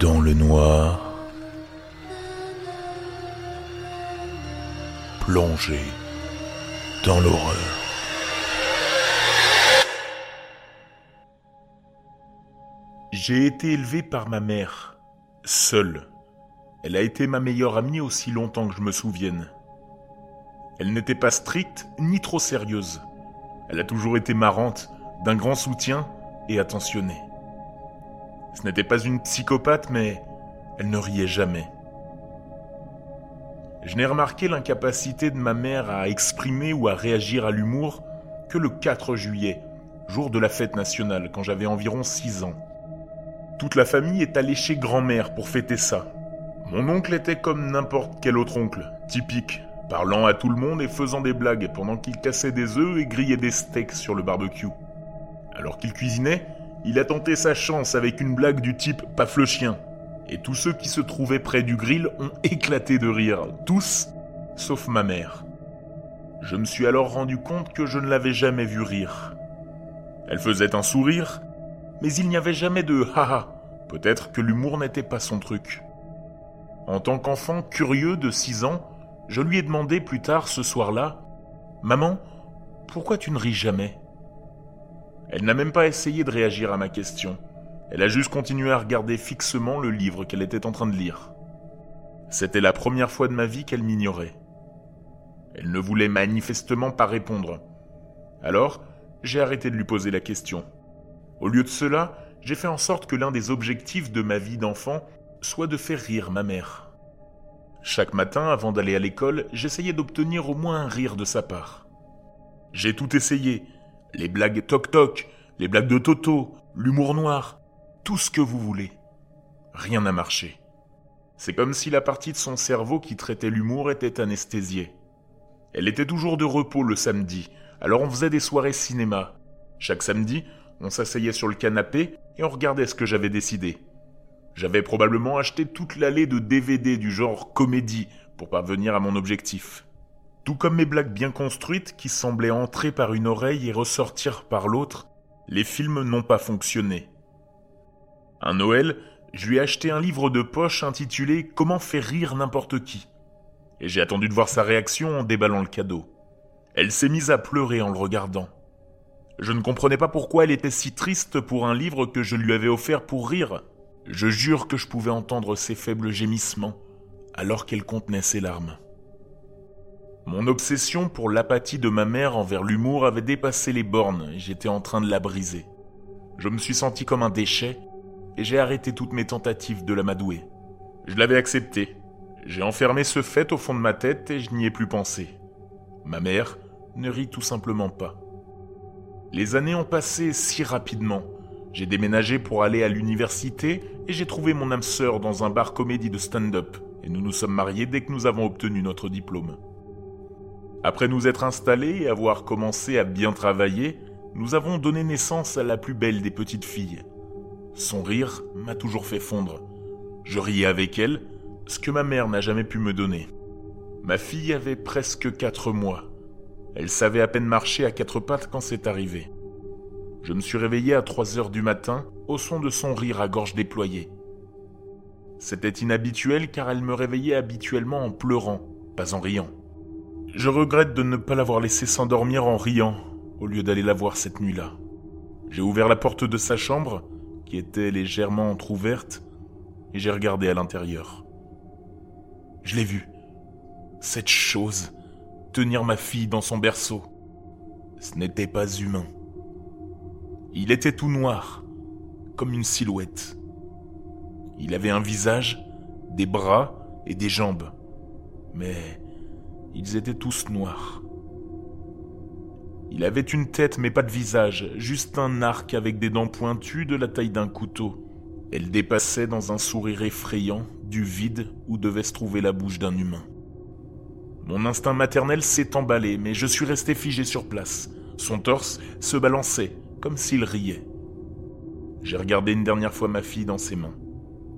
dans le noir, plongé dans l'horreur. J'ai été élevé par ma mère, seule. Elle a été ma meilleure amie aussi longtemps que je me souvienne. Elle n'était pas stricte ni trop sérieuse. Elle a toujours été marrante, d'un grand soutien et attentionnée. Ce n'était pas une psychopathe, mais elle ne riait jamais. Je n'ai remarqué l'incapacité de ma mère à exprimer ou à réagir à l'humour que le 4 juillet, jour de la fête nationale, quand j'avais environ 6 ans. Toute la famille est allée chez grand-mère pour fêter ça. Mon oncle était comme n'importe quel autre oncle, typique, parlant à tout le monde et faisant des blagues pendant qu'il cassait des œufs et grillait des steaks sur le barbecue. Alors qu'il cuisinait, il a tenté sa chance avec une blague du type paf le chien. Et tous ceux qui se trouvaient près du grill ont éclaté de rire, tous, sauf ma mère. Je me suis alors rendu compte que je ne l'avais jamais vu rire. Elle faisait un sourire, mais il n'y avait jamais de haha. Peut-être que l'humour n'était pas son truc. En tant qu'enfant curieux de 6 ans, je lui ai demandé plus tard ce soir-là Maman, pourquoi tu ne ris jamais? Elle n'a même pas essayé de réagir à ma question. Elle a juste continué à regarder fixement le livre qu'elle était en train de lire. C'était la première fois de ma vie qu'elle m'ignorait. Elle ne voulait manifestement pas répondre. Alors, j'ai arrêté de lui poser la question. Au lieu de cela, j'ai fait en sorte que l'un des objectifs de ma vie d'enfant soit de faire rire ma mère. Chaque matin, avant d'aller à l'école, j'essayais d'obtenir au moins un rire de sa part. J'ai tout essayé, les blagues toc-toc, les blagues de Toto, l'humour noir, tout ce que vous voulez. Rien n'a marché. C'est comme si la partie de son cerveau qui traitait l'humour était anesthésiée. Elle était toujours de repos le samedi, alors on faisait des soirées cinéma. Chaque samedi, on s'asseyait sur le canapé et on regardait ce que j'avais décidé. J'avais probablement acheté toute l'allée de DVD du genre comédie pour parvenir à mon objectif. Tout comme mes blagues bien construites qui semblaient entrer par une oreille et ressortir par l'autre, les films n'ont pas fonctionné. Un Noël, je lui ai acheté un livre de poche intitulé Comment faire rire n'importe qui. Et j'ai attendu de voir sa réaction en déballant le cadeau. Elle s'est mise à pleurer en le regardant. Je ne comprenais pas pourquoi elle était si triste pour un livre que je lui avais offert pour rire. Je jure que je pouvais entendre ses faibles gémissements alors qu'elle contenait ses larmes. Mon obsession pour l'apathie de ma mère envers l'humour avait dépassé les bornes et j'étais en train de la briser. Je me suis senti comme un déchet et j'ai arrêté toutes mes tentatives de l'amadouer. Je l'avais accepté. J'ai enfermé ce fait au fond de ma tête et je n'y ai plus pensé. Ma mère ne rit tout simplement pas. Les années ont passé si rapidement. J'ai déménagé pour aller à l'université et j'ai trouvé mon âme sœur dans un bar comédie de stand-up et nous nous sommes mariés dès que nous avons obtenu notre diplôme. Après nous être installés et avoir commencé à bien travailler, nous avons donné naissance à la plus belle des petites filles. Son rire m'a toujours fait fondre. Je riais avec elle, ce que ma mère n'a jamais pu me donner. Ma fille avait presque quatre mois. Elle savait à peine marcher à quatre pattes quand c'est arrivé. Je me suis réveillé à trois heures du matin au son de son rire à gorge déployée. C'était inhabituel car elle me réveillait habituellement en pleurant, pas en riant. Je regrette de ne pas l'avoir laissé s'endormir en riant, au lieu d'aller la voir cette nuit-là. J'ai ouvert la porte de sa chambre, qui était légèrement entr'ouverte, et j'ai regardé à l'intérieur. Je l'ai vue. Cette chose, tenir ma fille dans son berceau. Ce n'était pas humain. Il était tout noir, comme une silhouette. Il avait un visage, des bras et des jambes. Mais ils étaient tous noirs. Il avait une tête mais pas de visage, juste un arc avec des dents pointues de la taille d'un couteau. Elle dépassait dans un sourire effrayant du vide où devait se trouver la bouche d'un humain. Mon instinct maternel s'est emballé, mais je suis resté figé sur place. Son torse se balançait, comme s'il riait. J'ai regardé une dernière fois ma fille dans ses mains.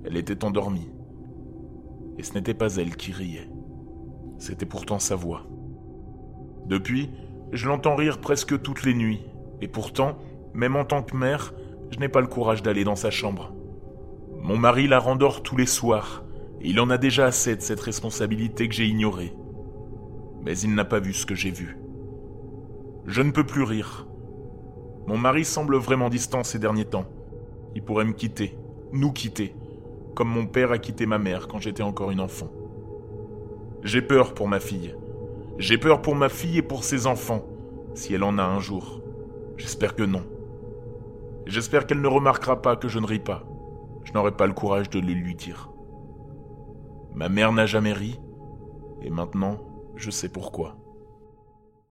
Elle était endormie. Et ce n'était pas elle qui riait. C'était pourtant sa voix. Depuis, je l'entends rire presque toutes les nuits, et pourtant, même en tant que mère, je n'ai pas le courage d'aller dans sa chambre. Mon mari la rendort tous les soirs, et il en a déjà assez de cette responsabilité que j'ai ignorée. Mais il n'a pas vu ce que j'ai vu. Je ne peux plus rire. Mon mari semble vraiment distant ces derniers temps. Il pourrait me quitter, nous quitter, comme mon père a quitté ma mère quand j'étais encore une enfant. J'ai peur pour ma fille. J'ai peur pour ma fille et pour ses enfants, si elle en a un jour. J'espère que non. J'espère qu'elle ne remarquera pas que je ne ris pas. Je n'aurai pas le courage de le lui dire. Ma mère n'a jamais ri, et maintenant, je sais pourquoi.